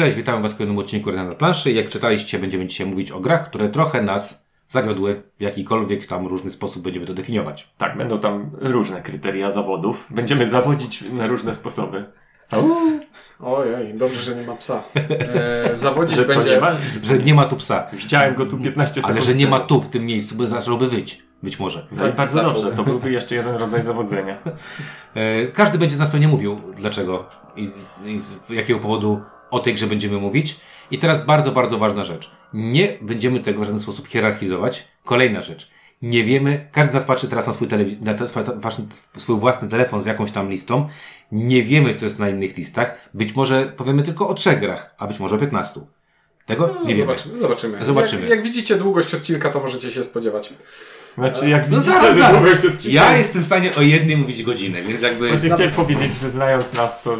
Cześć, witam Was w kolejnym odcinku na planszy. Jak czytaliście, będziemy dzisiaj mówić o grach, które trochę nas zawiodły w jakikolwiek tam różny sposób będziemy to definiować. Tak, będą tam różne kryteria zawodów. Będziemy zawodzić na różne sposoby. Ojej, dobrze, że nie ma psa. E, zawodzić Że co, będzie... nie ma? Że nie ma tu psa, Widziałem go tu 15 sekund ale że nie ma tu w tym miejscu, bo zacząłby wyć. Być może. No i Tak, bardzo zaczął. dobrze, to byłby jeszcze jeden rodzaj zawodzenia. E, Każdy będzie z nas pewnie mówił, dlaczego i, i z jakiego powodu o tej grze będziemy mówić. I teraz bardzo, bardzo ważna rzecz. Nie będziemy tego w żaden sposób hierarchizować. Kolejna rzecz. Nie wiemy, każdy z nas patrzy teraz na swój, telewi- na te, swój własny telefon z jakąś tam listą. Nie wiemy, co jest na innych listach. Być może powiemy tylko o trzech grach, a być może o 15. Tego No, nie wiemy. zobaczymy, zobaczymy. Zobaczymy. Jak, jak widzicie długość odcinka, to możecie się spodziewać. Znaczy, jak No widzicie, zaraz, że zaraz. długość odcinka... Ja jestem w stanie o jednej mówić godzinę, więc jakby... Właśnie chciałem powiedzieć, że znając nas, to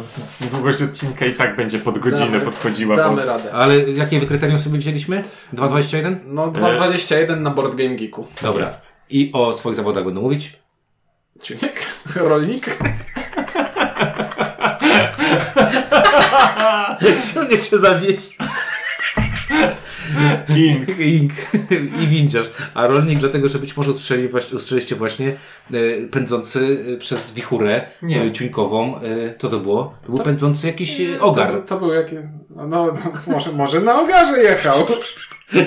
długość odcinka i tak będzie pod godzinę Damy- podchodziła. Damy bo... radę. Ale jakie wykryterium sobie wzięliśmy? 2,21? No, 2.21 na Board Game Geeku. Dobra. jest. I o swoich zawodach będę mówić. Ciuniek? Rolnik? Ciągnie się zawieść. Ink. Ink. I winciarz. A rolnik dlatego, że być może ustrzeli właśnie, ustrzeliście właśnie e, pędzący e, przez wichurę Nie. e, ciuńkową. E, co to było? To był pędzący jakiś e, ogar. To, to był jaki... No, no, może, może na ogarze jechał.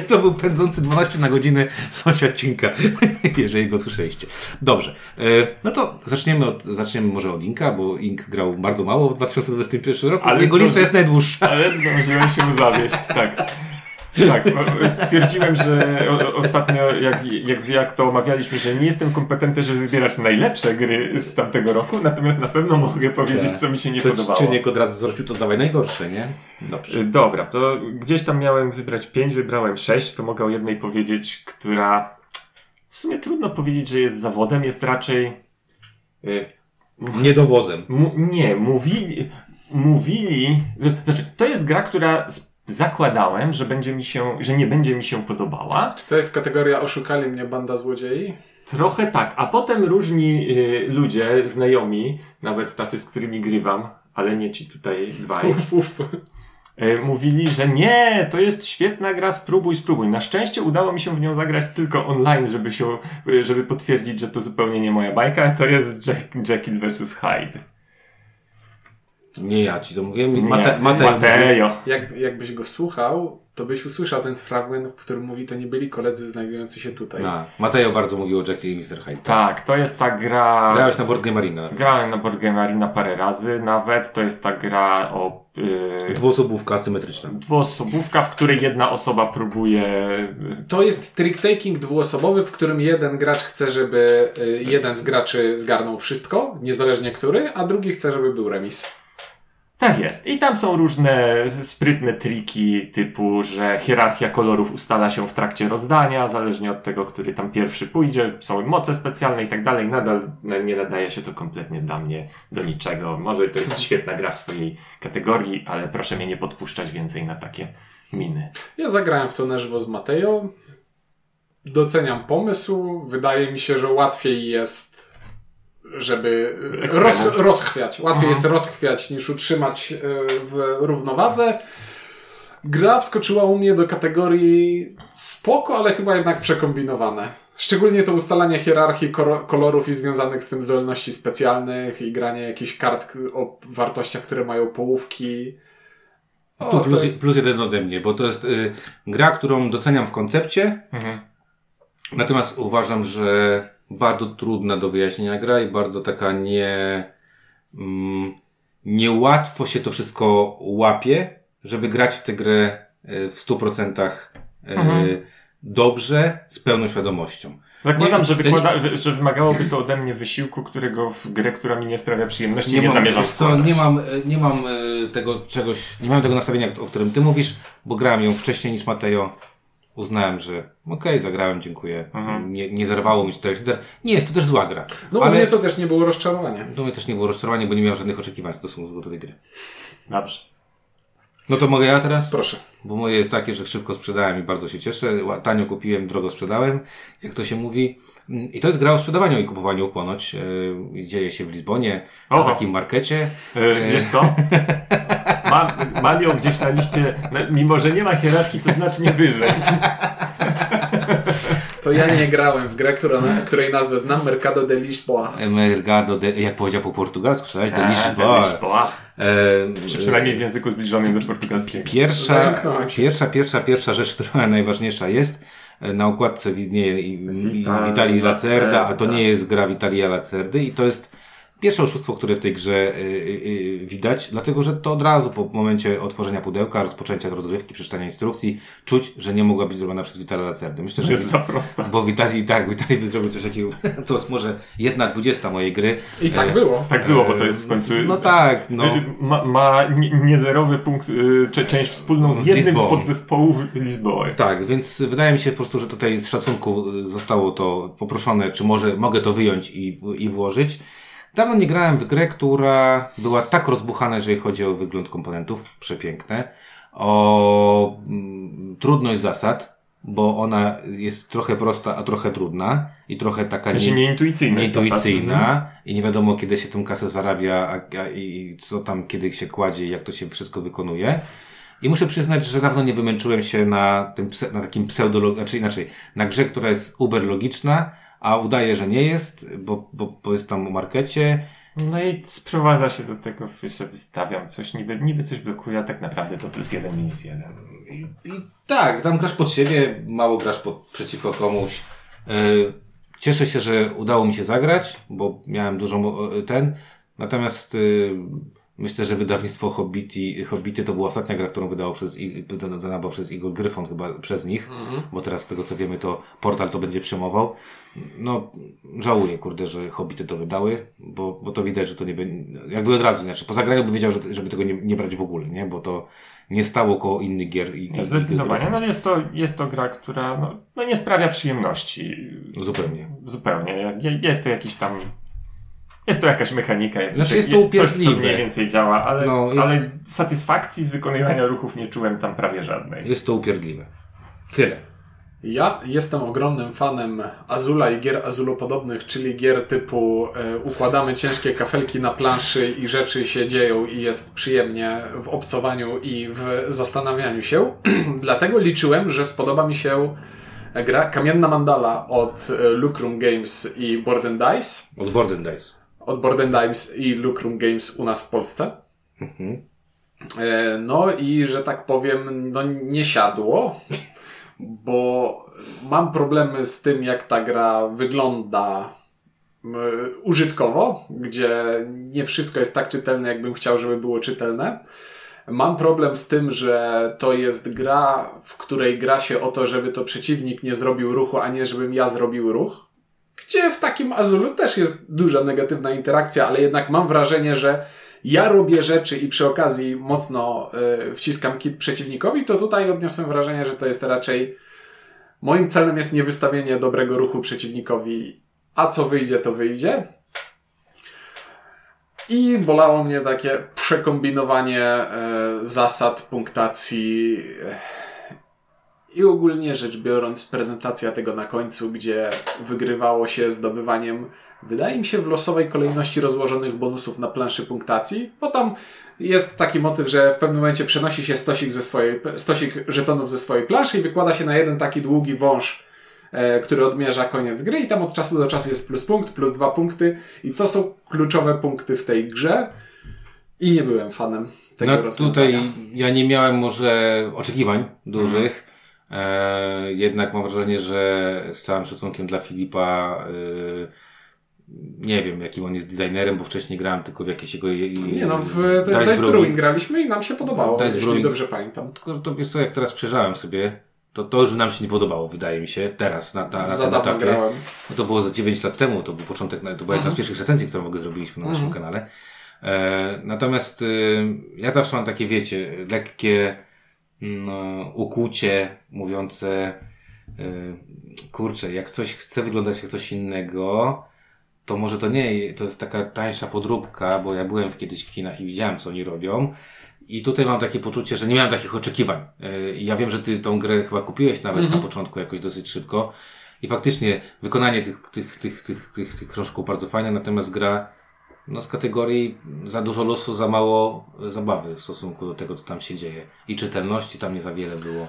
To był pędzący 12 na godzinę sąsiad Cinka, jeżeli go słyszeliście. Dobrze. E, no to zaczniemy, od, zaczniemy może od Inka, bo Ink grał bardzo mało w 2021 roku. Ale Jego lista zdąży- jest najdłuższa. Ale zdążyłem się zawieść, tak. Tak, no, stwierdziłem, że o, ostatnio, jak, jak, jak to omawialiśmy, że nie jestem kompetentny, żeby wybierać najlepsze gry z tamtego roku, natomiast na pewno mogę powiedzieć, Tak. co mi się nie To podobało. Czyniek od razu zwrócił, to dawaj najgorsze, nie? Dobrze. Y, Dobra, to gdzieś tam miałem wybrać pięć, wybrałem sześć, to mogę o jednej powiedzieć, która w sumie trudno powiedzieć, że jest zawodem, jest raczej... y, Niedowozem. Nie, mówili, mówili, znaczy, to jest gra, która zakładałem, że będzie mi się, że nie będzie mi się podobała. Czy to jest kategoria oszukali mnie banda złodziei? Trochę tak, a potem różni y, ludzie, znajomi, nawet tacy, z którymi grywam, ale nie ci tutaj dwaj, Uf, uf. y, mówili, że nie, to jest świetna gra, spróbuj, spróbuj. Na szczęście udało mi się w nią zagrać tylko online, żeby się, y, żeby potwierdzić, że to zupełnie nie moja bajka, to jest Jack, Jekyll vs. Hyde. Nie ja ci to mówiłem. Nie, Mate, Mateo. Mateo. Jak, jakbyś go słuchał, to byś usłyszał ten fragment, w którym mówi, to nie byli koledzy znajdujący się tutaj. A, Mateo bardzo mówił o Jackie i Mr. Hyde. Tak, to jest ta gra. Grałeś na Board Game Arena. Grałem na Board Game Arena parę razy, nawet to jest ta gra o yy, Dwuosobówka asymetryczna. dwuosobówka, w której jedna osoba próbuje. To jest trick-taking dwuosobowy, w którym jeden gracz chce, żeby y, jeden z graczy zgarnął wszystko, niezależnie który, a drugi chce, żeby był remis. Tak jest. I tam są różne sprytne triki, typu, że hierarchia kolorów ustala się w trakcie rozdania, zależnie od tego, który tam pierwszy pójdzie, są moce specjalne i tak dalej. Nadal nie nadaje się to kompletnie dla mnie do niczego. Może to jest świetna gra w swojej kategorii, ale proszę mnie nie podpuszczać więcej na takie miny. Ja zagrałem w to na żywo z Mateo. Doceniam pomysł. Wydaje mi się, że łatwiej jest, żeby Ekstremum. roz, rozchwiać. Łatwiej Mhm. jest rozchwiać niż utrzymać y, w równowadze. Gra wskoczyła u mnie do kategorii spoko, ale chyba jednak przekombinowane. Szczególnie to ustalanie hierarchii kolorów i związanych z tym zdolności specjalnych i granie jakichś kart o wartościach, które mają połówki. O, Tu to plus, jest- plus jeden ode mnie, bo to jest y, gra, którą doceniam w koncepcie, Mhm. natomiast uważam, że bardzo trudna do wyjaśnienia gra i bardzo taka nie... Mm, niełatwo się to wszystko łapie, żeby grać w tę grę y, w 100% y, Mhm. dobrze, z pełną świadomością. Zakładam, Nie, że, nie- wykłada, wy- że wymagałoby to ode mnie wysiłku, którego w grę, która mi nie sprawia przyjemności, nie, mam, zamierzam co, nie mam, e, nie mam e, tego czegoś, nie mam tego nastawienia, o którym ty mówisz, bo grałem ją wcześniej niż Mateo. Uznałem, że okej, zagrałem, dziękuję. Mhm. Nie, nie zerwało mi lider. Nie jest to też zła gra. No u ale mnie to też nie było rozczarowanie. do mnie też nie było rozczarowanie, bo nie miałem żadnych oczekiwań w stosunku do tej gry. Dobrze. No to mogę ja teraz? Proszę. Bo moje jest takie, że szybko sprzedałem i bardzo się cieszę. Tanio kupiłem, drogo sprzedałem, jak to się mówi. I to jest gra o sprzedawaniu i kupowaniu ponoć. Yy, Dzieje się w Lizbonie, na Oho. takim markecie. E, wiesz co? Mam, mam ją gdzieś na liście, na, mimo że nie ma hierarchii, to znacznie wyżej. To ja nie grałem w grę, która, której nazwę znam, Mercado de Lisboa. Mergado, de, jak powiedział po portugalsku, słyszałeś? De A, Lisboa. de Lisboa. E, przynajmniej w języku zbliżonym do portugalskiego. Pierwsza, pierwsza, pierwsza, pierwsza rzecz, która najważniejsza jest, e, na układce widnieje Witali Witali Lacerda, a to Lacerda. nie jest gra Witalia Lacerdy i to jest pierwsze oszustwo, które w tej grze y, y, y, widać, dlatego że to od razu po momencie otworzenia pudełka, rozpoczęcia rozgrywki, przeczytania instrukcji, czuć, że nie mogła być zrobiona przez Witalia Lacerdę. Myślę, że Jest za prosta. bo Witali, tak, Witali by zrobił coś takiego, to jest może jedna dwudziesta mojej gry. I tak było. Tak było, bo to jest w końcu... No tak, no. Ma, ma nie- niezerowy punkt, część wspólną z Z jednym z podzespołów Lizboy. Tak, więc wydaje mi się po prostu, że tutaj z szacunku zostało to poproszone, czy może mogę to wyjąć i, i włożyć. Dawno nie grałem w grę, która była tak rozbuchana, jeżeli chodzi o wygląd komponentów, przepiękne, o mm, trudność zasad, bo ona jest trochę prosta, a trochę trudna i trochę taka W sensie nie- nieintuicyjna zasad. i nie wiadomo, kiedy się tą kasę zarabia a, a, i co tam, kiedy się kładzie jak to się wszystko wykonuje. I muszę przyznać, że dawno nie wymęczyłem się na, tym, na takim pseudolog, znaczy inaczej, na grze, która jest uber logiczna, a udaje, że nie jest, bo, bo, bo jest tam o markecie. No i sprowadza się do tego, że wystawiam coś, niby, niby coś blokuje, a tak naprawdę to plus jeden, minus jeden. I, I tak, tam grasz pod siebie, mało grasz pod, przeciwko komuś. Yy, cieszę się, że udało mi się zagrać, bo miałem dużo mo- ten. Natomiast yy, myślę, że wydawnictwo Hobbity, Hobbity to była ostatnia gra, którą wydało przez, wydana była przez Igor Gryfon chyba przez nich, bo teraz z tego co wiemy to portal to będzie przejmował. No, żałuję, kurde, że Hobbity to wydały, bo, bo to widać, że to nie będzie, jakby od razu, znaczy, po zagraniu by wiedział, że, żeby tego nie, nie brać w ogóle, nie, bo to nie stało koło innych gier i, No, zdecydowanie. i- No jest to, jest to gra, która no, no nie sprawia przyjemności. Zupełnie. Zupełnie. Je- Jest to jakiś tam. Jest to jakaś mechanika, jakiś, Znaczy, jest to coś, co upierdliwe. mniej więcej działa, ale, No, jest- ale satysfakcji z wykonywania ruchów nie czułem tam prawie żadnej. Jest to upierdliwe. Tyle. Ja jestem ogromnym fanem Azula i gier Azulopodobnych, czyli gier typu e, układamy ciężkie kafelki na planszy i rzeczy się dzieją i jest przyjemnie w obcowaniu i w zastanawianiu się. Dlatego liczyłem, że spodoba mi się gra Kamienna Mandala od e, Lucrum Games i Board and Dice. Od Board and Dice. Od Board and Dice i Lucrum Games u nas w Polsce. E, No i że tak powiem, no nie siadło, bo mam problemy z tym, jak ta gra wygląda użytkowo, gdzie nie wszystko jest tak czytelne, jakbym chciał, żeby było czytelne. Mam problem z tym, że to jest gra, w której gra się o to, żeby to przeciwnik nie zrobił ruchu, a nie żebym ja zrobił ruch. Gdzie w takim Azulu też jest duża negatywna interakcja, ale jednak mam wrażenie, że ja robię rzeczy i przy okazji mocno y, wciskam kit przeciwnikowi, to tutaj odniosłem wrażenie, że to jest raczej moim celem jest nie wystawienie dobrego ruchu przeciwnikowi, a co wyjdzie, to wyjdzie. I bolało mnie takie przekombinowanie e, zasad punktacji e, i ogólnie rzecz biorąc prezentacja tego na końcu, gdzie wygrywało się zdobywaniem, wydaje mi się, w losowej kolejności rozłożonych bonusów na planszy punktacji, bo tam jest taki motyw, że w pewnym momencie przenosi się stosik, ze swojej, stosik żetonów ze swojej planszy i wykłada się na jeden taki długi wąż, e, który odmierza koniec gry i tam od czasu do czasu jest plus punkt, plus dwa punkty i to są kluczowe punkty w tej grze i nie byłem fanem tego No rozwiązania. tutaj ja nie miałem może oczekiwań dużych. E, jednak mam wrażenie, że z całym szacunkiem dla Filipa e, nie wiem, jakim on jest designerem, bo wcześniej grałem tylko w jakieś jego... Nie no, w Dice, Brewing graliśmy i nam się podobało, Dice jeśli Brewing. dobrze pamiętam. Tylko to wiesz co, jak teraz przejrzałem sobie, to to już nam się nie podobało, wydaje mi się, teraz, na, na, na Za tym etapie. grałem. No to było z 9 lat temu, to był początek, to była jedna z pierwszych recenzji, którą w ogóle zrobiliśmy na naszym kanale. E, natomiast y, ja zawsze mam takie, wiecie, lekkie ukłucie mówiące, y, kurczę, jak coś chce wyglądać jak coś innego, to może to nie, to jest taka tańsza podróbka, bo ja byłem w- kiedyś w Chinach i widziałem, co oni robią. I tutaj mam takie poczucie, że nie miałem takich oczekiwań. E, Ja wiem, że ty tą grę chyba kupiłeś nawet na początku jakoś dosyć szybko. I faktycznie wykonanie tych, tych, tych, tych, tych, tych krążków bardzo fajne, natomiast gra no, z kategorii za dużo losu, za mało e, zabawy w stosunku do tego, co tam się dzieje. I czytelności tam nie za wiele było.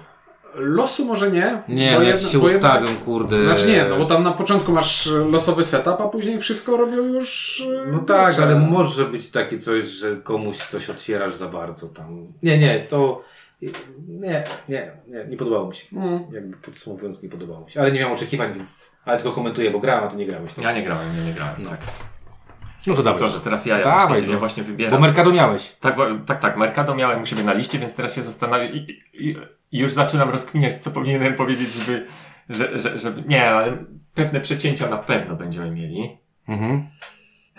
Losu może nie. Nie, bo no jak się ustawią, kurde. Znaczy nie, no bo tam na początku masz losowy setup, a później wszystko robią już. e, No tak, ale może być takie coś, że komuś coś otwierasz za bardzo tam. Nie, nie, to. Nie, nie, nie, nie podobało mi się. Mm. Jakby podsumowując, nie podobało mi się. Ale nie miałem oczekiwań, więc. Ale tylko komentuję, bo grałem, a ty nie grałeś. Ja nie grałem, nie, nie grałem. Tak. No to dawaj. Co, że teraz ja, ja, Dawaj, właśnie, no. ja właśnie wybieram. Bo Mercado miałeś. Tak, tak, tak. Mercado miałem u siebie na liście, więc teraz się zastanawiam i, i, i już zaczynam rozkminiać, co powinienem powiedzieć, żeby, że, że, żeby, nie, ale pewne przecięcia na pewno będziemy mieli. Mhm.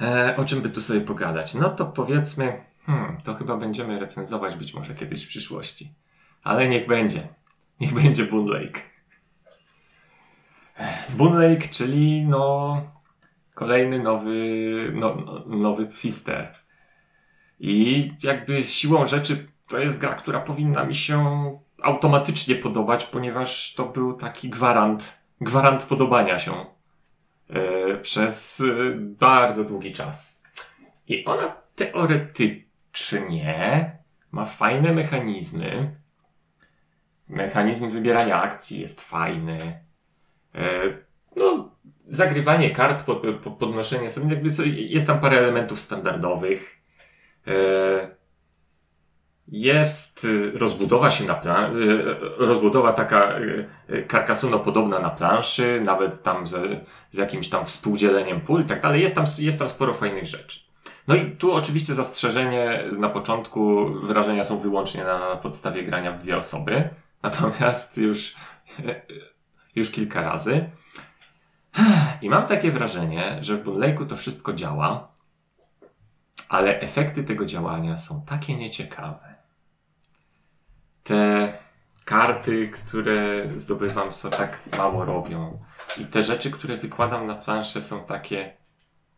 E, o czym by tu sobie pogadać? No to powiedzmy, hmm, to chyba będziemy recenzować być może kiedyś w przyszłości. Ale niech będzie. Niech będzie Boon Lake. Boon Lake, czyli no kolejny nowy, no, no, nowy Fister. I jakby siłą rzeczy to jest gra, która powinna mi się automatycznie podobać, ponieważ to był taki gwarant, gwarant podobania się e, przez e, bardzo długi czas. I ona teoretycznie ma fajne mechanizmy. Mechanizm wybierania akcji jest fajny. E, no, zagrywanie kart, po, po, podnoszenie sobie, jakby co, jest tam parę elementów standardowych. E, jest y, rozbudowa się na plan, y, rozbudowa taka y, karkasono-podobna na planszy, nawet tam z, z jakimś tam współdzieleniem pól i tak dalej. Jest tam, jest tam sporo fajnych rzeczy. No i tu oczywiście zastrzeżenie na początku wyrażenia są wyłącznie na podstawie grania w dwie osoby. Natomiast już, już kilka razy. I mam takie wrażenie, że w Boon Lake'u to wszystko działa, ale efekty tego działania są takie nieciekawe. Te karty, które zdobywam, są tak mało robią. I te rzeczy, które wykładam na planszę, są takie,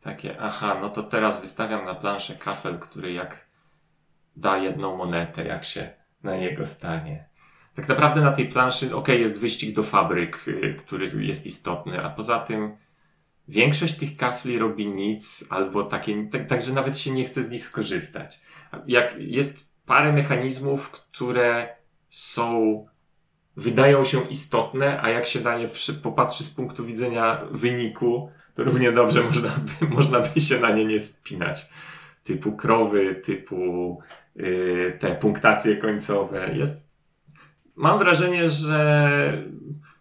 takie, aha, no to teraz wystawiam na planszę kafel, który jak da jedną monetę, jak się na niego stanie. Tak naprawdę na tej planszy, ok, jest wyścig do fabryk, y, który jest istotny, a poza tym większość tych kafli robi nic, albo takie, tak, także nawet się nie chce z nich skorzystać. Jak jest parę mechanizmów, które są, wydają się istotne, a jak się na nie przy, popatrzy z punktu widzenia wyniku, to równie dobrze można by, można by się na nie nie spinać. Typu krowy, typu yy, te punktacje końcowe. Jest, mam wrażenie, że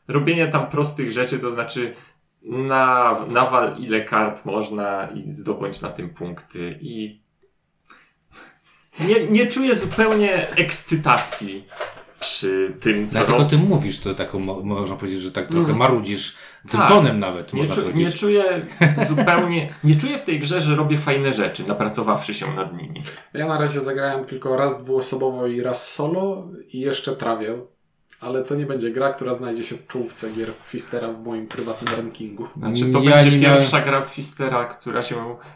robienie tam prostych rzeczy, to znaczy na, nawal ile kart można i zdobądź na tym punkty. I nie, nie czuję zupełnie ekscytacji przy tym, co Dlatego robię. ty mówisz to taką, mo- można powiedzieć, że tak trochę marudzisz tym Tak. tonem nawet, Nie, można czu, nie czuję zupełnie, nie czuję w tej grze, że robię fajne rzeczy, napracowawszy się nad nimi. Ja na razie zagrałem tylko raz dwuosobowo i raz solo i jeszcze trawię. Ale to nie będzie gra, która znajdzie się w czołówce gier Fistera w moim prywatnym rankingu. Znaczy, to Ja będzie miałem- pierwsza gra Fistera, która się,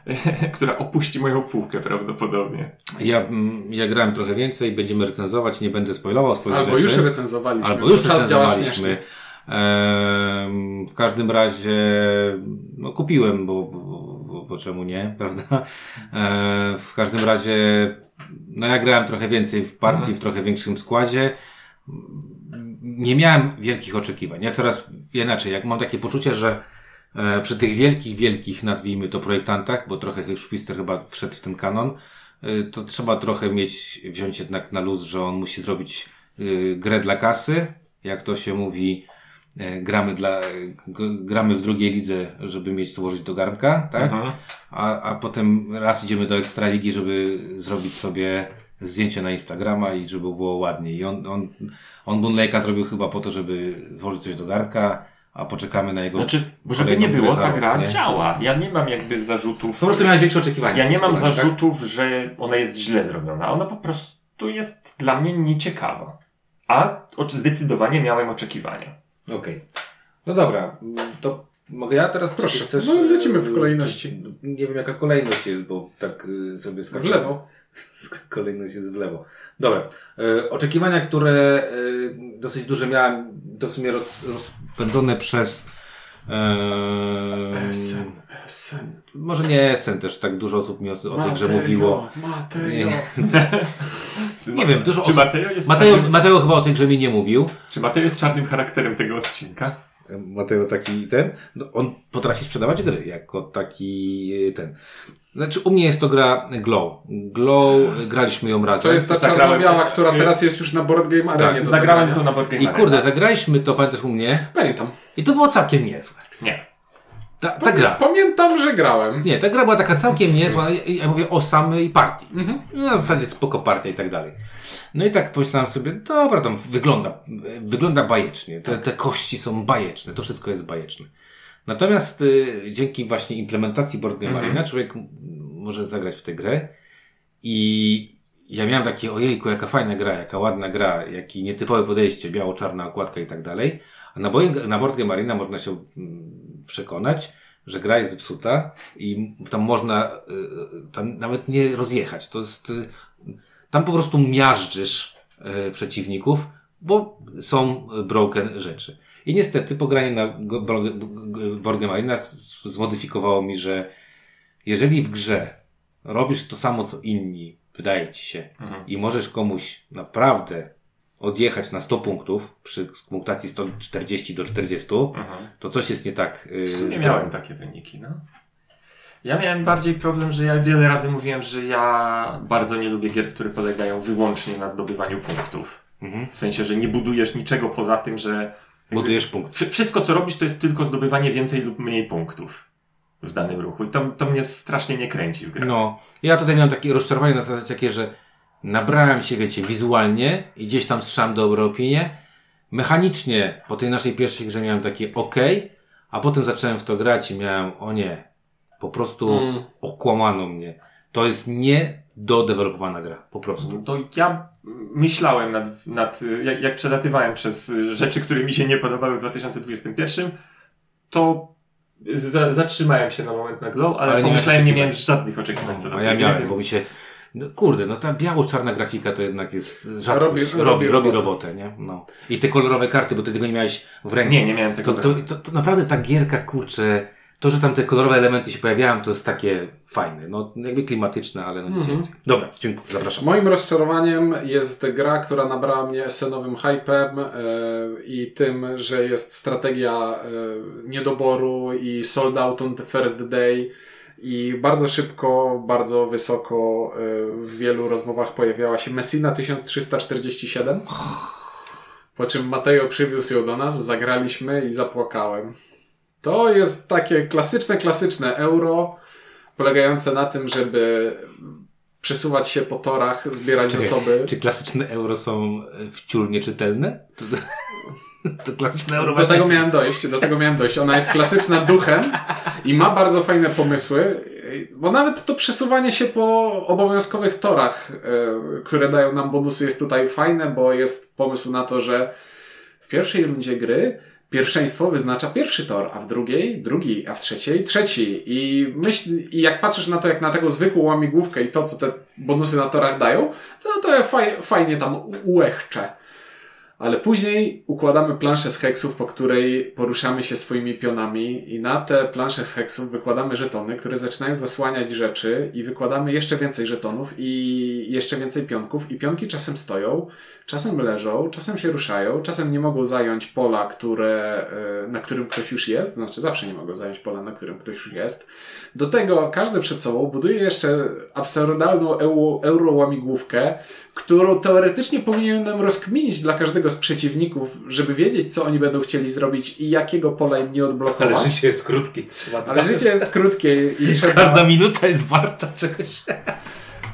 która opuści moją półkę prawdopodobnie. Ja, mm, ja grałem trochę więcej, będziemy recenzować, nie będę spoilował swoich Albo rzeczy. już recenzowaliśmy. Albo bo już czas działa śmiesznie. Ehm, w każdym razie, no kupiłem, bo, bo, bo, bo czemu nie, prawda? Ehm, w każdym razie, no ja grałem trochę więcej w partii, w trochę większym składzie. Nie miałem wielkich oczekiwań. Ja coraz inaczej, jak mam takie poczucie, że e, przy tych wielkich, wielkich, nazwijmy to projektantach, bo trochę już Schwister chyba wszedł w ten kanon, y, to trzeba trochę mieć, wziąć jednak na luz, że on musi zrobić y, grę dla kasy, jak to się mówi, e, gramy dla, gramy w drugiej lidze, żeby mieć co włożyć do garnka, tak? Mhm. A, a potem raz idziemy do Ekstraligi, żeby zrobić sobie zdjęcie na Instagrama i żeby było ładnie. I on, on, on Lake'a zrobił chyba po to, żeby włożyć coś do garnka, a poczekamy na jego Znaczy, bo żeby nie było, ta gra nie? działa. Ja nie mam jakby zarzutów. Po prostu miałeś większe oczekiwania. Ja nie mam tak? zarzutów, że ona jest źle zrobiona. Ona po prostu jest dla mnie nieciekawa. A zdecydowanie miałem oczekiwania. Okej. No dobra, to mogę ja teraz? Proszę. Chcesz, No, lecimy w e, kolejności. czy- Nie wiem jaka kolejność jest, bo tak e, sobie W skaczemy. lewo. Kolejność jest w lewo. Dobra. E, oczekiwania, które e, dosyć duże miałem, to w sumie roz, rozpędzone przez e, Sen, sen. może nie Sen też tak dużo osób mi o, o tej grze mówiło. Mateo. Nie, nie wiem, dużo Czy osób... Mateo jest, Mateo, czarnym, Mateo chyba o tej grze mi nie mówił. czy Mateo jest czarnym charakterem tego odcinka? Mateo taki ten, no on potrafi sprzedawać gry jako taki e, ten. Znaczy u mnie jest to gra Glow. Glow, e, graliśmy ją razem. To jest ta czarno-biała, która teraz jest już na Board Game Arenie Tak, Zagrałem to na Board Game I kurde, zagraliśmy to, pamiętasz u mnie, Pamiętam. i to było całkiem niezłe. Nie. Ta, ta gra. Pamiętam, że grałem. Nie, ta gra była taka całkiem niezła, ja, ja mówię o samej partii. Mhm. Na zasadzie spoko partia i tak dalej. No i tak pomyślałem sobie, dobra, tam wygląda, wygląda bajecznie. Te, te kości są bajeczne, to wszystko jest bajeczne. Natomiast y, dzięki właśnie implementacji Board Game Mhm. Arena człowiek może zagrać w tę grę i ja miałem takie, ojejku, jaka fajna gra, jaka ładna gra, jaki nietypowe podejście, biało-czarna okładka i tak dalej. A na, boje, na Board Game Arena można się mm, przekonać, że gra jest zepsuta i tam można y, y, tam nawet nie rozjechać. To jest, y, tam po prostu miażdżysz y, przeciwników, bo są broken rzeczy. I niestety pogranie na s- zmodyfikowało mi, że jeżeli w grze robisz to samo co inni, wydaje ci się, Mhm. i możesz komuś naprawdę odjechać na 100 punktów przy punktacji 140 do 40, Mhm. to coś jest nie tak. Yy, z miałem takie wyniki, no. Ja miałem bardziej problem, że ja wiele razy mówiłem, że ja bardzo nie lubię gier, które polegają wyłącznie na zdobywaniu punktów. Mhm. W sensie, że nie budujesz niczego poza tym, że Budujesz punkt. Wszy- Wszystko, co robisz, to jest tylko zdobywanie więcej lub mniej punktów w danym ruchu. I to, to mnie strasznie nie kręci w grę. No, ja tutaj miałem takie rozczarowanie na zasadzie takie, że nabrałem się, wiecie, wizualnie i gdzieś tam słyszałem dobre opinie. Mechanicznie po tej naszej pierwszej grze miałem takie ok, a potem zacząłem w to grać i miałem, o nie, po prostu Mm. okłamano mnie. To jest nie dodevelopowana gra, po prostu. To ja myślałem nad, nad jak, jak przelatywałem przez rzeczy, które mi się nie podobały w 2021, to za, zatrzymałem się na moment na glow, ale, Ale nie pomyślałem, nie miałeś miałem żadnych oczekiwań co do A tej ja miałem, więc- bo mi się, no kurde, no ta biało-czarna grafika to jednak jest rzadkość. Robi- Robi, robi robi, robotę. robotę, nie? No. I te kolorowe karty, bo ty tego nie miałeś w ręku. Nie, nie miałem tego. To, to, to, to naprawdę ta gierka, kurczę, to, że tam te kolorowe elementy się pojawiają, to jest takie fajne. No, jakby klimatyczne, ale no nic Mhm. więcej. Dobra, dziękuję, zapraszam. Moim rozczarowaniem jest gra, która nabrała mnie senowym hypem e, i tym, że jest strategia e, niedoboru i sold out on the first day i bardzo szybko, bardzo wysoko e, w wielu rozmowach pojawiała się Messina 1347 po czym Mateo przywiózł ją do nas, zagraliśmy i zapłakałem. To jest takie klasyczne, klasyczne euro polegające na tym, żeby przesuwać się po torach, zbierać Czekaj, zasoby. Czy klasyczne euro są wciul nieczytelne? To, to klasyczne euro Do właśnie... tego miałem dojść, do tego miałem dojść. Ona jest klasyczna duchem i ma bardzo fajne pomysły, bo nawet to przesuwanie się po obowiązkowych torach, e, które dają nam bonusy jest tutaj fajne, bo jest pomysł na to, że w pierwszej rundzie gry pierwszeństwo wyznacza pierwszy tor, a w drugiej drugi, a w trzeciej trzeci. I myśl, i jak patrzysz na to, jak na taką zwykłą łamigłówkę i to, co te bonusy na torach dają, to to faj, fajnie tam ułechcze. Ale później układamy planszę z heksów, po której poruszamy się swoimi pionami i na te plansze z heksów wykładamy żetony, które zaczynają zasłaniać rzeczy i wykładamy jeszcze więcej żetonów i jeszcze więcej pionków i pionki czasem stoją, czasem leżą, czasem się ruszają, czasem nie mogą zająć pola, które, e, na którym ktoś już jest, znaczy zawsze nie mogą zająć pola, na którym ktoś już jest. Do tego każdy przed sobą buduje jeszcze absurdalną euro, eurołamigłówkę, którą teoretycznie powinienem rozkminić dla każdego z przeciwników, żeby wiedzieć, co oni będą chcieli zrobić i jakiego pola im nie odblokować. Ale życie jest krótkie. Trzeba Ale życie jest krótkie i trzeba... Każda minuta jest warta czegoś.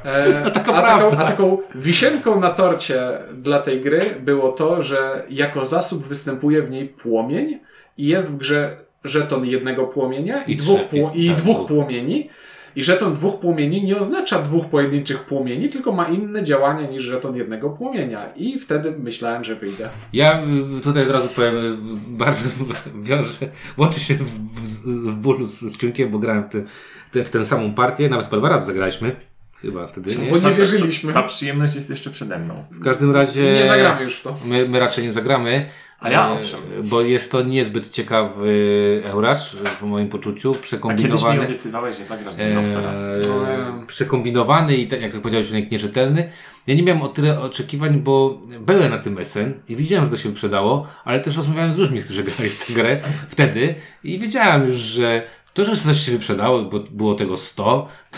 E, a, taką, a taką wisienką na torcie dla tej gry było to, że jako zasób występuje w niej płomień i jest w grze żeton jednego płomienia i, I dwóch, pło- i tak, dwóch. płomieni. I żeton dwóch płomieni nie oznacza dwóch pojedynczych płomieni, tylko ma inne działania niż żeton jednego płomienia. I wtedy myślałem, że wyjdę. Ja y, tutaj od razu powiem, y, bardzo wiąże, łączy się w, w, w bólu z, z ciunkiem, bo grałem w, ty, ty, w tę samą partię, nawet po dwa razy zagraliśmy. Chyba wtedy nie. Bo nie wierzyliśmy. Ta przyjemność jest jeszcze przede mną. W każdym razie... Nie zagramy już w to. My, my raczej nie zagramy. A ja e, owszem. Bo jest to niezbyt ciekawy Euracz w moim poczuciu. A kiedyś mi Przekombinowany. obiecywałeś, że zagrasz ze mną w to raz. Eee, No, przekombinowany i tak jak to powiedziałeś, nierzetelny. Ja nie miałem o tyle oczekiwań, bo byłem na tym SN i widziałem, że to się wyprzedało, ale też rozmawiałem z ludźmi, którzy grali w tę grę wtedy i wiedziałem już, że to, że coś się wyprzedało, bo było tego 100, to,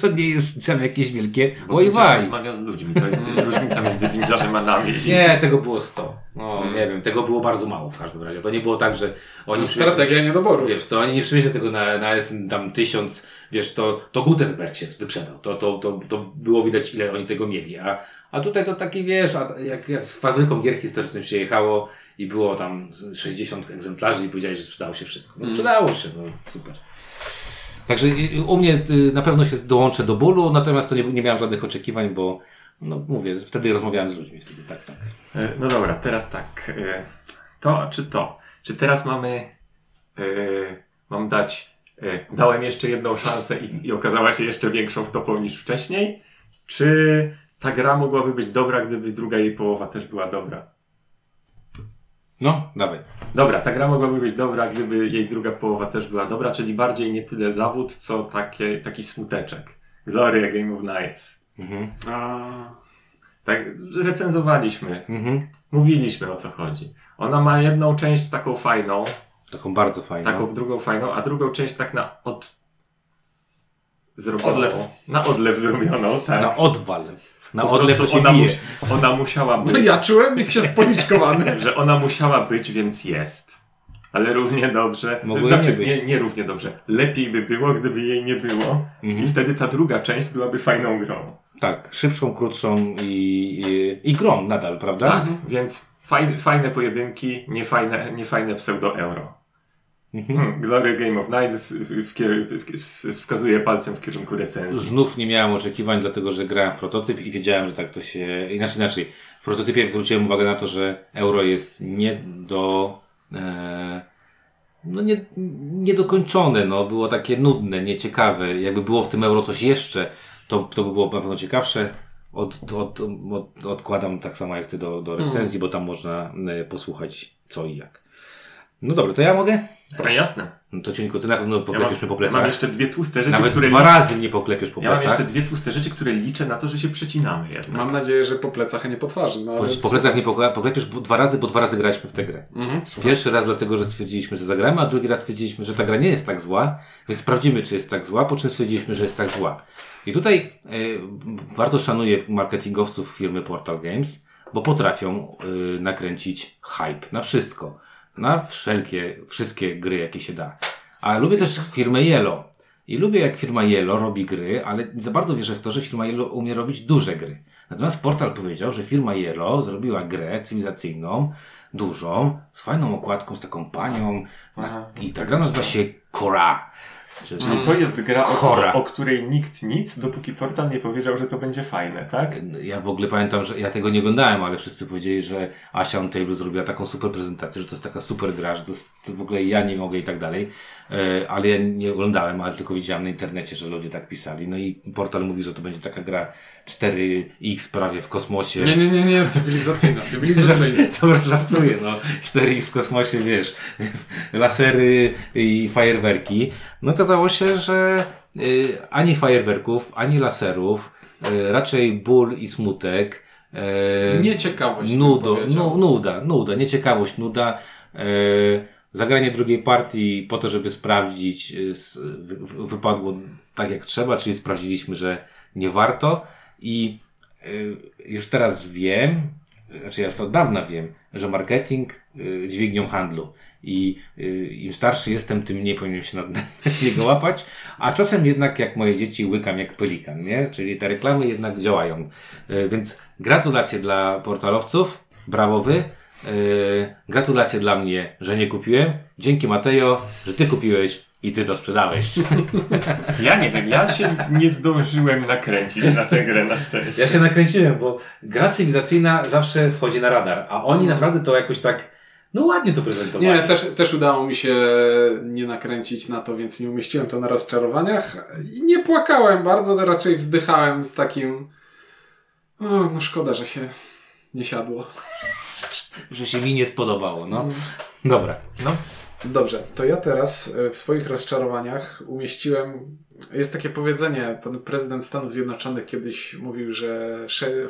to nie jest tam jakieś wielkie Bo oj waj. rozmawia z ludźmi. To jest różnica między windziarzem a nami. Nie, tego było 100. No, Hmm. nie wiem, tego było bardzo mało w każdym razie. To nie było tak, że oni Strategia niedoboru. Wiesz, to oni nie przywieźli tego na, na tam tysiąc, wiesz, to, to Gutenberg się wyprzedał. To, to, to, to było widać, ile oni tego mieli. A, a tutaj to taki, wiesz, a jak, jak z fabryką gier historycznych się jechało i było tam z 60 egzemplarzy i powiedzieli, że sprzedało się wszystko. No sprzedało się, no super. Także u mnie y, na pewno się dołączę do bólu, natomiast to nie, nie miałem żadnych oczekiwań, bo no mówię, wtedy rozmawiałem z ludźmi. Wtedy, tak, tak. E, No dobra, teraz tak. e, To czy to? Czy teraz mamy. e, Mam dać. Dałem jeszcze jedną szansę i, i okazała się jeszcze większą wtopą niż wcześniej? Czy ta gra mogłaby być dobra, gdyby druga jej połowa też była dobra? No, dawaj. Dobra, ta gra mogłaby być dobra, gdyby jej druga połowa też była dobra, czyli bardziej nie tyle zawód, co takie, taki smuteczek. Gloria Game of Nights. Mhm. A, Tak, recenzowaliśmy, Mhm. mówiliśmy o co chodzi. Ona ma jedną część taką fajną, Taką bardzo fajną. taką drugą fajną, a drugą część tak na od... Zrobioną. Odlew. Na odlew zrobioną, tak. Na odwal. Na odlew się ona, bije. mus- ona musiała no być, ja czułem się spoliczkowany. że ona musiała być, więc jest. Ale równie dobrze, Mogło znaczy, nie być. Nie, nie równie dobrze. Lepiej by było, gdyby jej nie było. Mhm. I wtedy ta druga część byłaby fajną grą. Tak, szybszą, krótszą i, i, i grą nadal, prawda? Tak, więc fajne, fajne pojedynki, niefajne, niefajne pseudo-euro. Mhm. Hmm, Glory Game of Nights wskazuje palcem w kierunku recenzji. Znów nie miałem oczekiwań, dlatego że grałem w prototyp i wiedziałem, że tak to się. Inaczej, inaczej. W prototypie zwróciłem uwagę na to, że euro jest nie do. E, no nie, niedokończone, no. Było takie nudne, nieciekawe. Jakby było w tym euro coś jeszcze, to, to by było na pewno ciekawsze. Od, od, od, odkładam tak samo jak ty do, do recenzji, bo tam można e, posłuchać co i jak. No dobra, to ja mogę? A jasne. No to Ciuńku, ty na pewno Ja mam, poklepiesz mnie po ja plecach. mam jeszcze dwie tłuste rzeczy, Nawet które dwa razy mnie poklepiesz po Ja mam plecach. jeszcze dwie tłuste rzeczy, które liczę na to, że się przecinamy jednak. Mam nadzieję, że po plecach, a nie po twarzy. No, Po, po plecach nie pokle- poklepiesz bo dwa razy, bo dwa razy graliśmy w tę grę. Mhm. Pierwszy raz dlatego, że stwierdziliśmy, że zagramy, a drugi raz stwierdziliśmy, że ta gra nie jest tak zła, więc sprawdzimy, czy jest tak zła, po czym stwierdziliśmy, że jest tak zła. I tutaj y, bardzo szanuję marketingowców firmy Portal Games, bo potrafią y, nakręcić hype na wszystko. Na wszelkie, wszystkie gry, jakie się da. A lubię też firmę Yellow. I lubię, jak firma Yellow robi gry, ale za bardzo wierzę w to, że firma Yellow umie robić duże gry. Natomiast Portal powiedział, że firma Yellow zrobiła grę cywilizacyjną, dużą, z fajną okładką, z taką panią. Na, I ta gra nazywa się Kora. Czyli, Czyli to jest gra, o, o której nikt nic, dopóki portal nie powiedział, że to będzie fajne, tak? Ja w ogóle pamiętam, że ja tego nie oglądałem, ale wszyscy powiedzieli, że Asia on Table zrobiła taką super prezentację, że to jest taka super gra, że to, jest, to w ogóle ja nie mogę i tak dalej. E, ale ja nie oglądałem, ale tylko widziałem na internecie, że ludzie tak pisali. No i portal mówi, że to będzie taka gra 4X prawie w kosmosie. Nie, nie, nie, nie, cywilizacyjna, cywilizacyjna. Dobra, żartuję, no. 4X w kosmosie, wiesz, lasery i fajerwerki. No okazało się, że y, ani fajerwerków, ani laserów, y, raczej ból i smutek. y, Nieciekawość. Nudo, nu, nuda, nuda, nieciekawość, nuda. Zagranie drugiej partii po to, żeby sprawdzić, wypadło tak jak trzeba, czyli sprawdziliśmy, że nie warto i już teraz wiem, znaczy ja już to od dawna wiem, że marketing dźwignią handlu i e, im starszy jestem, tym mniej powinienem się na niego łapać, a czasem jednak jak moje dzieci łykam jak pelikan, nie? Czyli te reklamy jednak działają. E, Więc gratulacje dla portalowców, brawo wy. Yy, gratulacje dla mnie, że nie kupiłem. Dzięki Matejo, że ty kupiłeś i ty to sprzedałeś. Ja nie wiem, ja się nie zdążyłem nakręcić na tę grę na szczęście. Ja się nakręciłem, bo gra cywilizacyjna zawsze wchodzi na radar, a oni naprawdę to jakoś tak No ładnie to prezentowali. Nie, też, też udało mi się nie nakręcić na to, więc nie umieściłem to na rozczarowaniach. I nie płakałem bardzo, to raczej wzdychałem z takim. O, no szkoda, że się nie siadło. Że się mi nie spodobało, no. Dobra. No. Dobrze, to ja teraz e, w swoich rozczarowaniach umieściłem. Jest takie powiedzenie, pan prezydent Stanów Zjednoczonych kiedyś mówił, że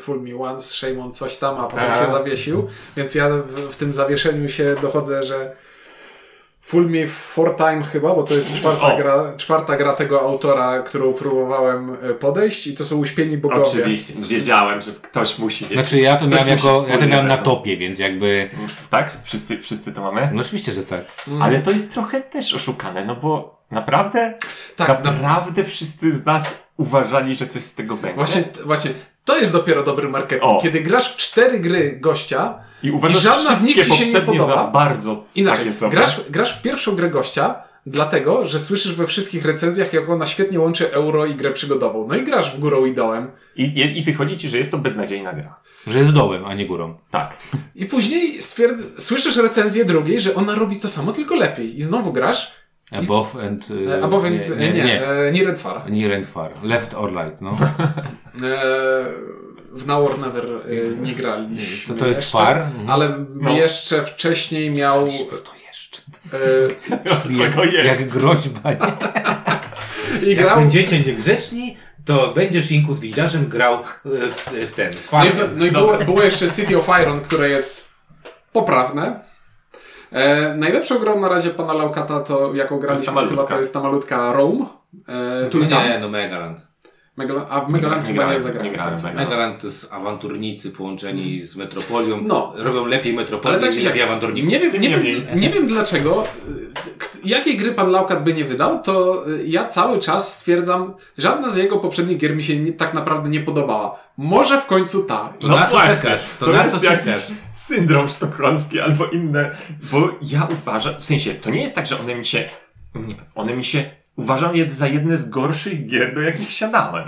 fool me once, shame on coś tam, a potem A. się zawiesił. Więc ja w, w tym zawieszeniu się dochodzę, że Full Me Four Time chyba, bo to jest czwarta O. gra, czwarta gra tego autora, którą próbowałem e, podejść i to są Uśpieni Bogowie. Oczywiście, wiedziałem, że ktoś musi wiedzieć. Znaczy ja to Ktoś miałem jako, ja to miałem na topie, więc jakby... Tak? Wszyscy, wszyscy to mamy? No oczywiście, że tak. Ale to jest trochę też oszukane, no bo naprawdę, Tak, na, naprawdę wszyscy z nas uważali, że coś z tego będzie. właśnie, właśnie, to jest dopiero dobry marketing. O. Kiedy grasz w cztery gry gościa I uważam, i żadna z nich ci się nie podoba. za bardzo Inaczej, takie grasz, grasz w pierwszą grę gościa, dlatego, że słyszysz we wszystkich recenzjach, jak ona świetnie łączy euro i grę przygodową. No i grasz w górą i dołem. I, i, I wychodzi ci, że jest to beznadziejna gra. Że jest dołem, a nie górą. Tak. I później stwierd... słyszysz recenzję drugiej, że ona robi to samo, tylko lepiej. I znowu grasz. Above and... y, E, albo w... nie, nie, nie. nie. e, Near and Far. Near and far. Left or right, no. E, w Now or Never e, nie graliśmy To- to jest jeszcze, Far? Mhm. Ale No. jeszcze wcześniej miał... To jeszcze. E, Jak groźba. Nie? I Jak grał... będziecie niegrzeczni, to będziesz Inku z Widziarzem grał e, w, w ten. No i, no i było, było jeszcze City of Iron, które jest poprawne. E, najlepszą grą na razie pana Laukata, to jaką graliśmy, chyba to jest ta malutka Rome. E, No Tultan. nie, no Megaland. Megala- a w Megaland Nie chyba nie zagrałem. nie. Megaland. Megaland to jest awanturnicy połączeni z Metropolią. No. Robią lepiej Metropolię, Ale tak niż czy lepiej awanturników. nie wiem, Tym nie, wiem, nie wiem dlaczego, k- jakiej gry pan Laukat by nie wydał, to y, ja cały czas stwierdzam, żadna z jego poprzednich gier mi się nie, tak naprawdę nie podobała. Może w końcu ta. To na co właśnie, czekasz? To, To, na jest co jakiś syndrom sztokholmski albo inne, bo ja uważam, w sensie, to nie jest tak, że one mi się, nie, one mi się, uważam je za jedne z gorszych gier, do jakich siadałem.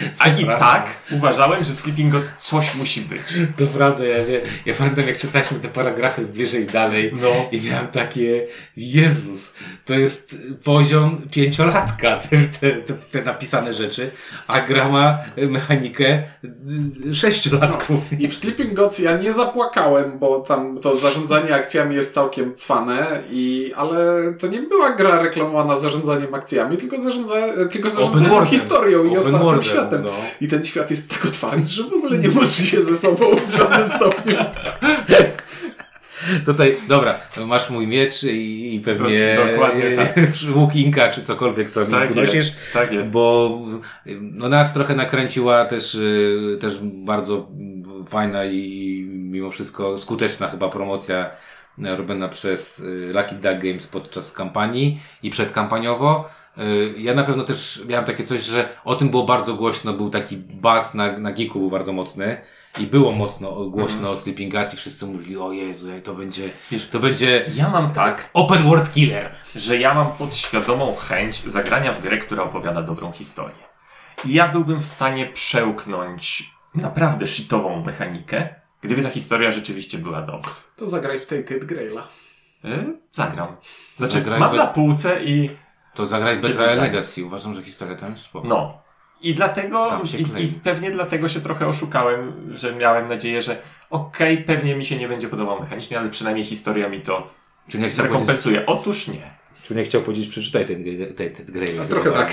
A i tak uważałem, że w Sleeping Gods coś musi być. To prawda, ja, wie, ja pamiętam jak czytaliśmy te paragrafy wyżej dalej No. i miałem takie, Jezus, to jest poziom pięciolatka, te, te, te, napisane rzeczy, a gra ma mechanikę y, sześciolatków. I w Sleeping Gods ja nie zapłakałem, bo tam to zarządzanie akcjami jest całkiem cwane, i, ale to nie była gra reklamowana zarządzaniem akcjami, tylko, zarządza, tylko zarządzaniem historią i otwartym worldem, światem. no. I ten świat jest tak otwarty, że w ogóle nie łączy się ze sobą w żadnym stopniu. Tutaj, dobra, masz mój miecz i, i pewnie dokładnie tak. łuk Inka, czy cokolwiek to mi Tak jest, tak jest. Bo no, nas trochę nakręciła też, y, też bardzo fajna i mimo wszystko skuteczna chyba promocja y, robiona przez y, Lucky Duck Games podczas kampanii i przedkampaniowo. Y, Ja na pewno też miałem takie coś, że o tym było bardzo głośno, był taki buzz na, na Geeku był bardzo mocny i było mocno głośno o Sleepingacji, wszyscy mówili, o Jezu, to będzie, Wiesz, to będzie Ja mam tak, open world killer. że ja mam podświadomą chęć zagrania w grę, która opowiada dobrą historię. I ja byłbym w stanie przełknąć naprawdę shitową mechanikę, gdyby ta historia rzeczywiście była dobra. To zagraj w Tated Graila. Yy, zagram. Znaczy, Zagraj mam bez- na półce i To zagrać Betrayal? Legacy. Uważam, że historia tam jest spoko. no. I dlatego, i, i pewnie dlatego się trochę oszukałem, że miałem nadzieję, że okej, pewnie mi się nie będzie podobał mechanicznie, ale przynajmniej historia mi to Czy nie chciał powiedzieć, zrekompensuje. Otóż nie. czy nie chciał powiedzieć, przeczytaj ten, ten, ten Grail. Trochę tak.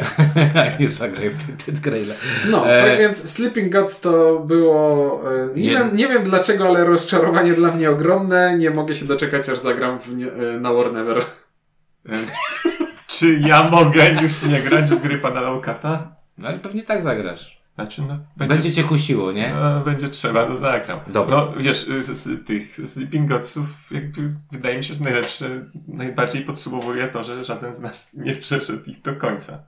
nie zagraj w ten, ten Grail. No, E, tak więc Sleeping Gods to było. e, Nie, Jed- wiem, nie wiem dlaczego, ale rozczarowanie dla mnie ogromne. Nie mogę się doczekać, aż zagram w nie, e, na War Never. Czy ja mogę już nie grać w gry pana Laukata? No ale pewnie tak zagrasz. Znaczy, no, Będzie cię kusiło, nie? No, będzie trzeba, no zagram. Dobra. No, wiesz, z, z tych Sleeping Godsów jakby wydaje mi się, że najlepsze, najbardziej podsumowuje to, że żaden z nas nie przeszedł ich do końca.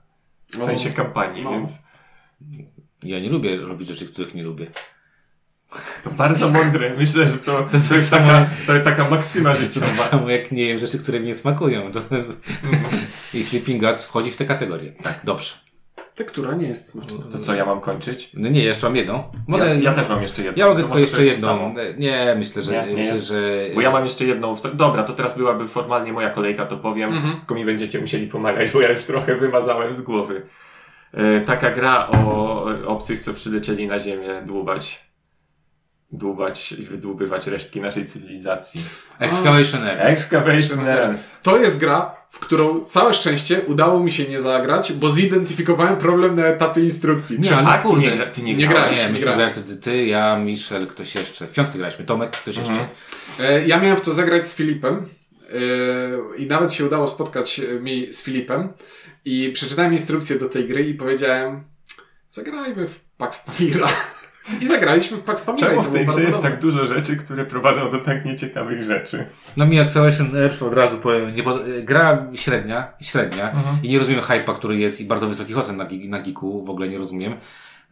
W sensie kampanii, no. więc Ja nie lubię robić rzeczy, których nie lubię. To bardzo mądre. Myślę, że to, to, tak jest, samo- taka, to jest taka maksyma To życiowa. tak samo jak nie jem rzeczy, które mi nie smakują. To... I Sleeping Gods wchodzi w tę kategorię. Tak, dobrze. Tektura nie jest smaczna. To co, ja mam kończyć? No nie, jeszcze mam jedną. Mogę, Ja, ja też mam jeszcze jedną. ja mogę To tylko jeszcze to to jedną. Nie, myślę, że. Nie, nie myślę, jest. że Bo ja mam jeszcze jedną. w- Dobra, to teraz byłaby formalnie moja kolejka, to powiem. Mhm. Tylko mi będziecie musieli pomagać, bo ja już trochę wymazałem z głowy. E, taka gra o obcych, co przylecieli na Ziemię dłubać. Dłubać i wydłubywać resztki naszej cywilizacji. Excavation Earth. Excavation Earth. To jest gra, w którą całe szczęście udało mi się nie zagrać, bo zidentyfikowałem problem na etapie instrukcji. Nie, Tak, kurde. nie, ty nie, Nie grałeś. grałeś. Nie, nie grałem. wtedy ty, ja, Michel, ktoś jeszcze. W piątkę graliśmy, Tomek, ktoś jeszcze. Mhm. E, Ja miałem w to zagrać z Filipem e, i nawet się udało spotkać e, mi z Filipem i przeczytałem instrukcję do tej gry i powiedziałem zagrajmy w Pax Pamira. I zagraliśmy w Pax Pamira. Czemu w tej grze jest tak dużo rzeczy, które prowadzą do tak nieciekawych rzeczy? No mi Excavation Earth od razu powiem, nie gra średnia, średnia i nie rozumiem hype'a, który jest i bardzo wysokich ocen na, na Geeku, w ogóle nie rozumiem,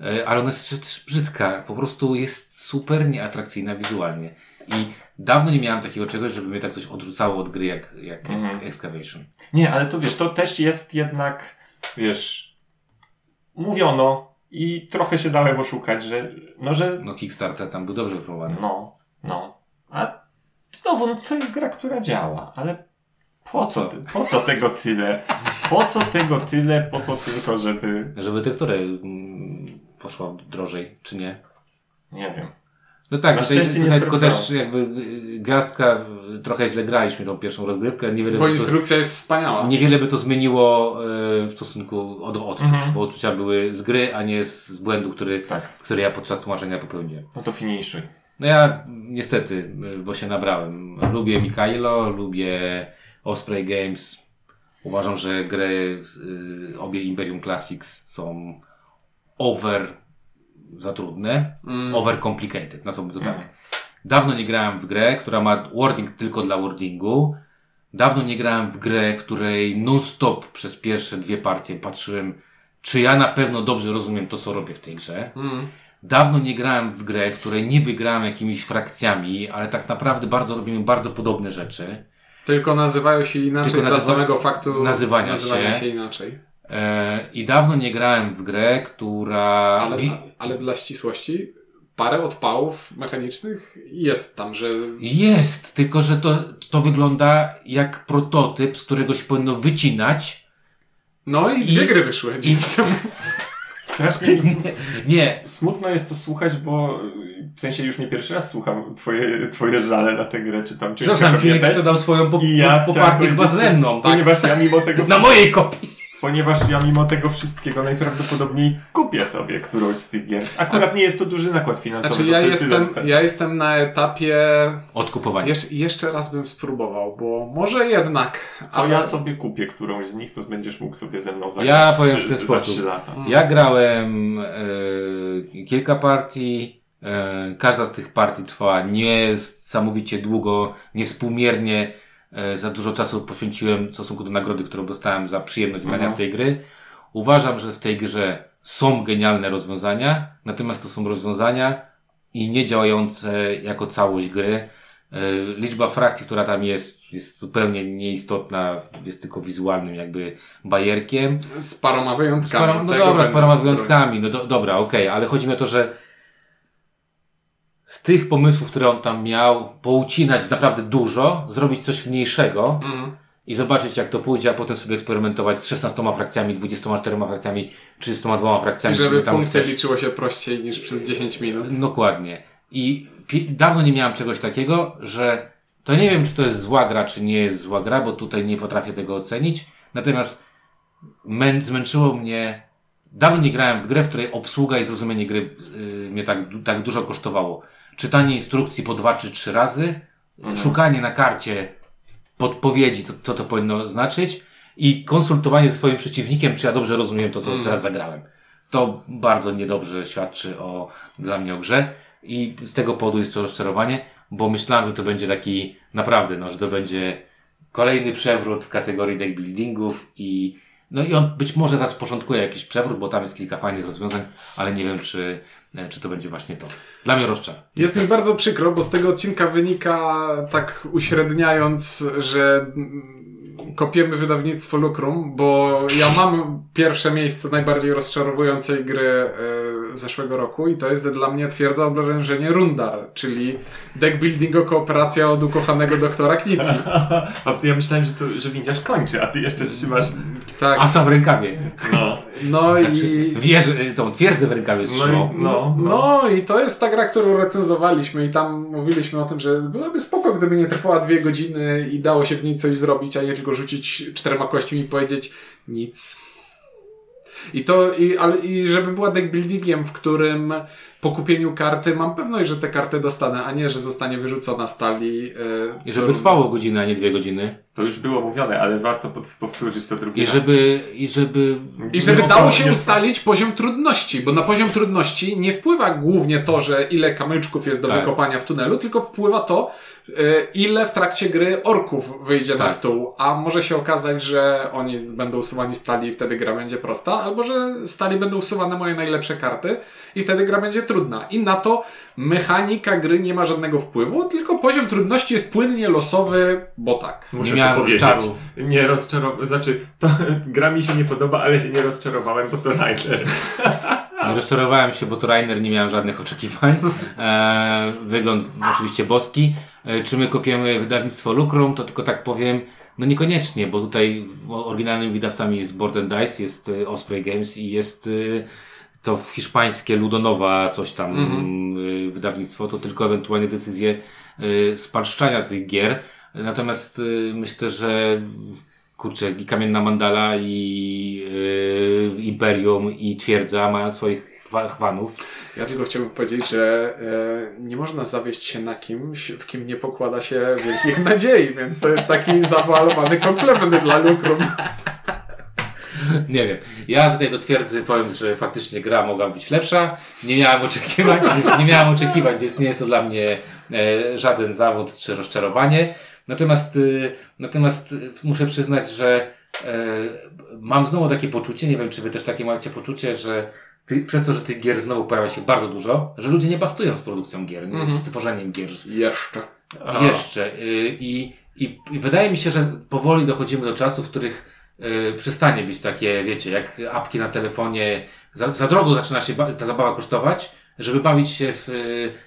E, ale ona jest też- też brzydka, po prostu jest super nieatrakcyjna wizualnie i dawno nie miałem takiego czegoś, żeby mnie tak coś odrzucało od gry jak, jak Mhm. Excavation. Nie, ale to wiesz, to też jest jednak, wiesz, mówiono i trochę się dałem oszukać, że, no, że, No Kickstarter tam był dobrze wypromowany. no, no. A znowu, no, to jest gra, która działa, ale po co, ty, po co tego tyle? Po co tego tyle? Po to tylko, żeby, Żeby te, które mm, poszła drożej, czy nie? nie wiem. No tak, Na tutaj, szczęście nie tutaj tylko sprawdzałem. też jakby y, gwiazdka, w- trochę źle graliśmy tą pierwszą rozgrywkę, niewiele, Bo by to, instrukcja jest wspaniała. niewiele by to zmieniło y, w stosunku do odczuć, Mhm. bo odczucia były z gry, a nie z, z błędu, który, Tak, który ja podczas tłumaczenia popełniłem. no to finiszuj. No ja niestety, y, bo się nabrałem. Lubię Mikailo, lubię Osprey Games. Uważam, że gry obie Imperium Classics są over za trudne, Mm. over complicated, nazwijmy to tak. Dawno nie grałem w grę, która ma wording tylko dla wordingu. Dawno nie grałem w grę, w której non-stop przez pierwsze dwie partie patrzyłem, czy ja na pewno dobrze rozumiem to, co robię w tej grze. Mm. Dawno nie grałem w grę, w której niby grałem jakimiś frakcjami, ale tak naprawdę bardzo robimy bardzo podobne rzeczy. Tylko nazywają się inaczej Tylko dla nazywa- samego faktu nazywania nazywania się. się inaczej. E, I dawno nie grałem w grę, która... Ale, wi- ale dla ścisłości parę odpałów mechanicznych jest tam, że Jest, tylko że to, to wygląda jak prototyp, z którego się powinno wycinać. no i, I- dwie gry wyszły dzięki temu. Strasznie mi sm- Nie, smutno jest to słuchać, bo w sensie już nie pierwszy raz słucham twoje, twoje żale na tę grę, czy tam przepraszam, pewnie człowiek też. sprzedał swoją po, I ja po, popartį chyba ze mną. Tak? Ponieważ ja mimo tego Na mojej kopii. Ponieważ ja mimo tego wszystkiego najprawdopodobniej kupię sobie którąś z tych gier. Akurat nie jest to duży nakład finansowy. Znaczy ja to jestem, ja jestem na etapie Odkupowanie. Jesz, jeszcze raz bym spróbował, bo może jednak. To ale ja sobie kupię którąś z nich, to będziesz mógł sobie ze mną zagrać Ja powiem trzy- w ten za sposób. 3 lata. Ja grałem e, kilka partii. E, każda z tych partii trwała niesamowicie długo, niewspółmiernie. E, za dużo czasu poświęciłem w stosunku do nagrody, którą dostałem za przyjemność grania Mhm. w tej gry. Uważam, że w tej grze są genialne rozwiązania, natomiast to są rozwiązania i nie działające jako całość gry. E, Liczba frakcji, która tam jest, jest zupełnie nieistotna, jest tylko wizualnym jakby bajerkiem. z paroma Z wyjątkami. paroma, no dobra, z paroma wyjątkami, no do, dobra, okej, ale chodzi mi o to, że z tych pomysłów, które on tam miał, poucinać naprawdę dużo, zrobić coś mniejszego Mhm. i zobaczyć jak to pójdzie, a potem sobie eksperymentować z 16 frakcjami, 24 frakcjami, 32 frakcjami. I żeby punkty chcesz. liczyło się prościej niż przez 10 minut. Dokładnie. I dawno nie miałem czegoś takiego, że to nie wiem, czy to jest zła gra, czy nie jest zła gra, bo tutaj nie potrafię tego ocenić. Natomiast mę- zmęczyło mnie. Dawno nie grałem w grę, w której obsługa i zrozumienie gry yy, mnie tak, tak dużo kosztowało. Czytanie instrukcji po dwa czy trzy razy, szukanie na karcie podpowiedzi, co, co to powinno znaczyć i konsultowanie ze swoim przeciwnikiem, czy ja dobrze rozumiem to, co teraz zagrałem. To bardzo niedobrze świadczy o, dla mnie o grze i z tego powodu jest to rozczarowanie, bo myślałem, że to będzie taki naprawdę, no, że to będzie kolejny przewrót w kategorii deck buildingów i no i on być może zapoczątkuje jakiś przewrót, bo tam jest kilka fajnych rozwiązań, ale nie wiem, czy, e, czy to będzie właśnie to. Dla mnie rozczar. Jest mi bardzo przykro, bo z tego odcinka wynika, tak uśredniając, że kopiemy wydawnictwo Lucrum, bo ja mam pierwsze miejsce najbardziej rozczarowującej gry e, zeszłego roku i to jest dla mnie twierdza oblężenie Rundar, czyli deck buildingo kooperacja od ukochanego doktora Knici. A ty ja myślałem, że, to, że windiarz kończy, a ty jeszcze trzymasz. Tak. Asa w rękawie. No. No Znaczy, i... wież, tą twierdzę w rękawie No, no, no. No i to jest ta gra, którą recenzowaliśmy i tam mówiliśmy o tym, że byłaby spoko, gdyby nie trwała dwie godziny i dało się w niej coś zrobić, a nie tylko rzucić czterema kośćmi i powiedzieć nic. I to, i, ale, i żeby była deck buildingiem, w którym po kupieniu karty mam pewność, że tę kartę dostanę, a nie, że zostanie wyrzucona z talii. Yy, I żeby trwało godzinę, a nie dwie godziny. To już było mówione, ale warto powtórzyć to drugi I raz. żeby, i żeby I żeby dało się ustalić poziom trudności, bo na poziom trudności nie wpływa głównie to, że ile kamyczków jest do Tak. wykopania w tunelu, tylko wpływa to, e, ile w trakcie gry orków wyjdzie na Tak. stół. A może się okazać, że oni będą usuwani z talii i wtedy gra będzie prosta, albo że z talii będą usuwane moje najlepsze karty i wtedy gra będzie trudna. I na to mechanika gry nie ma żadnego wpływu, tylko poziom trudności jest płynnie losowy, bo tak. Powiedzieć. czaru. Nie rozczarowałem, znaczy, to gra mi się nie podoba, ale się nie rozczarowałem, bo to. Nie rozczarowałem się, bo to Rainer nie miałem żadnych oczekiwań. E, wygląd oczywiście boski. E, czy my kopiemy wydawnictwo Lucrum, to tylko tak powiem, no niekoniecznie, bo tutaj oryginalnymi wydawcami jest Board and Dice, jest e, Osprey Games i jest to w hiszpańskie Ludonowa coś tam e, wydawnictwo, to tylko ewentualnie decyzje spalszczania tych gier. Natomiast e, myślę, że kurczę, i Kamienna Mandala, i yy, Imperium, i Twierdza mają swoich chwa- chwanów. Ja tylko chciałbym powiedzieć, że e, nie można zawieść się na kimś, w kim nie pokłada się wielkich nadziei, więc to jest taki zawalowany komplement dla Lucrum. Nie wiem. Ja tutaj do Twierdzy powiem, że faktycznie gra mogła być lepsza. Nie miałem oczekiwań, nie miałem oczekiwań, więc nie jest to dla mnie e, żaden zawód czy rozczarowanie. Natomiast, y, natomiast y, muszę przyznać, że e, mam znowu takie poczucie, nie wiem czy wy też takie macie poczucie, że ty, przez to, że tych gier znowu pojawia się bardzo dużo, że ludzie nie bastują z produkcją gier, nie, z tworzeniem gier. Jeszcze. A. Jeszcze. Y, I, i, I wydaje mi się, że powoli dochodzimy do czasów, w których y, przestanie być takie, wiecie, jak apki na telefonie. Za, za drogo zaczyna się ta zabawa kosztować, żeby bawić się w,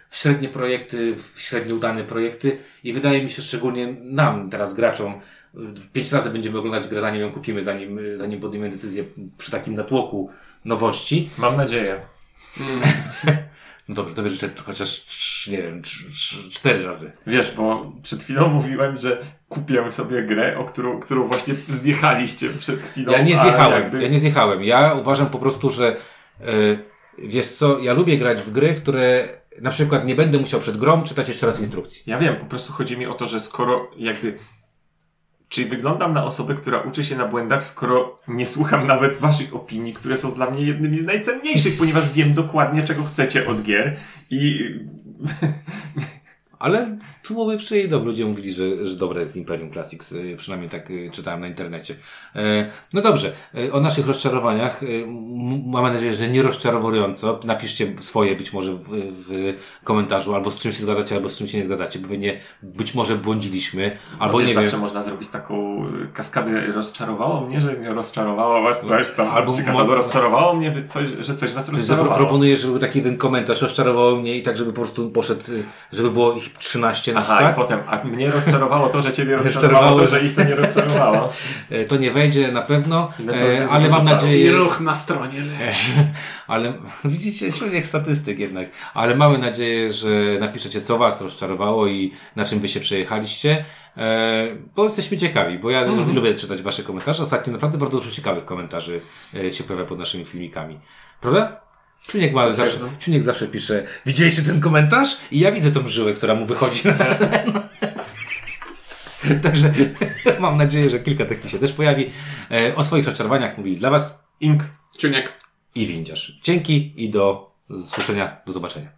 w średnie projekty, w średnio udane projekty. I wydaje mi się, szczególnie nam, teraz graczom, pięć razy będziemy oglądać grę, zanim ją kupimy, zanim, zanim podejmiemy decyzję przy takim natłoku nowości. Mam nadzieję. No dobrze, to życzę chociaż, nie wiem, cz- cz- cztery razy. Wiesz, bo przed chwilą mówiłem, że kupię sobie grę, o którą, którą właśnie zjechaliście przed chwilą. Ja nie zjechałem, jakby- ja nie zjechałem. Ja uważam po prostu, że y, wiesz co, ja lubię grać w gry, w które na przykład nie będę musiał przed grą czytać jeszcze raz instrukcji. Ja wiem, po prostu chodzi mi o to, że skoro jakby. Czy wyglądam na osobę, która uczy się na błędach, skoro nie słucham nawet waszych opinii, które są dla mnie jednymi z najcenniejszych, ponieważ wiem dokładnie, czego chcecie od gier i Ale tu my przyjdą, ludzie mówili, że, że dobre jest Imperium Classics, y, przynajmniej tak y, czytałem na internecie. E, No dobrze, e, o naszych rozczarowaniach, m- mam nadzieję, że nie rozczarowująco. Napiszcie swoje być może w, w komentarzu, albo z czym się zgadzacie, albo z czym się nie zgadzacie, bo nie, być może błądziliśmy, albo wiesz, nie zawsze wiem. można zrobić taką y, kaskadę. Rozczarowało mnie, że mnie rozczarowało was coś tam. Albo Albo mo- rozczarowało mnie, że coś, że coś was rozczarowało. Proponuję, żeby taki jeden komentarz rozczarował mnie i tak, żeby po prostu poszedł, żeby było ich 13 na Aha, i przykład. potem, a mnie rozczarowało to, że ciebie rozczarowało to, że- że ich to nie rozczarowało. E, To nie wejdzie na pewno, e, ale mam wyrzucało? I nadzieję, ruch na stronie leci. ale widzicie, człowiek statystyk jednak, ale mamy nadzieję, że napiszecie, co was rozczarowało i na czym wy się przejechaliście, e, bo jesteśmy ciekawi, bo ja Mhm. lubię czytać wasze komentarze. Ostatnio naprawdę bardzo dużo ciekawych komentarzy e, się pojawia pod naszymi filmikami. Prawda? Czuniek, ma zawsze. Czuniek zawsze pisze, widzieliście ten komentarz? I ja widzę tą żyłę, która mu wychodzi. Także mam nadzieję, że kilka takich się też pojawi. E, o swoich rozczarowaniach mówili dla Was Ink. Ciuniek. i windziarz. Dzięki i do słyszenia, do zobaczenia.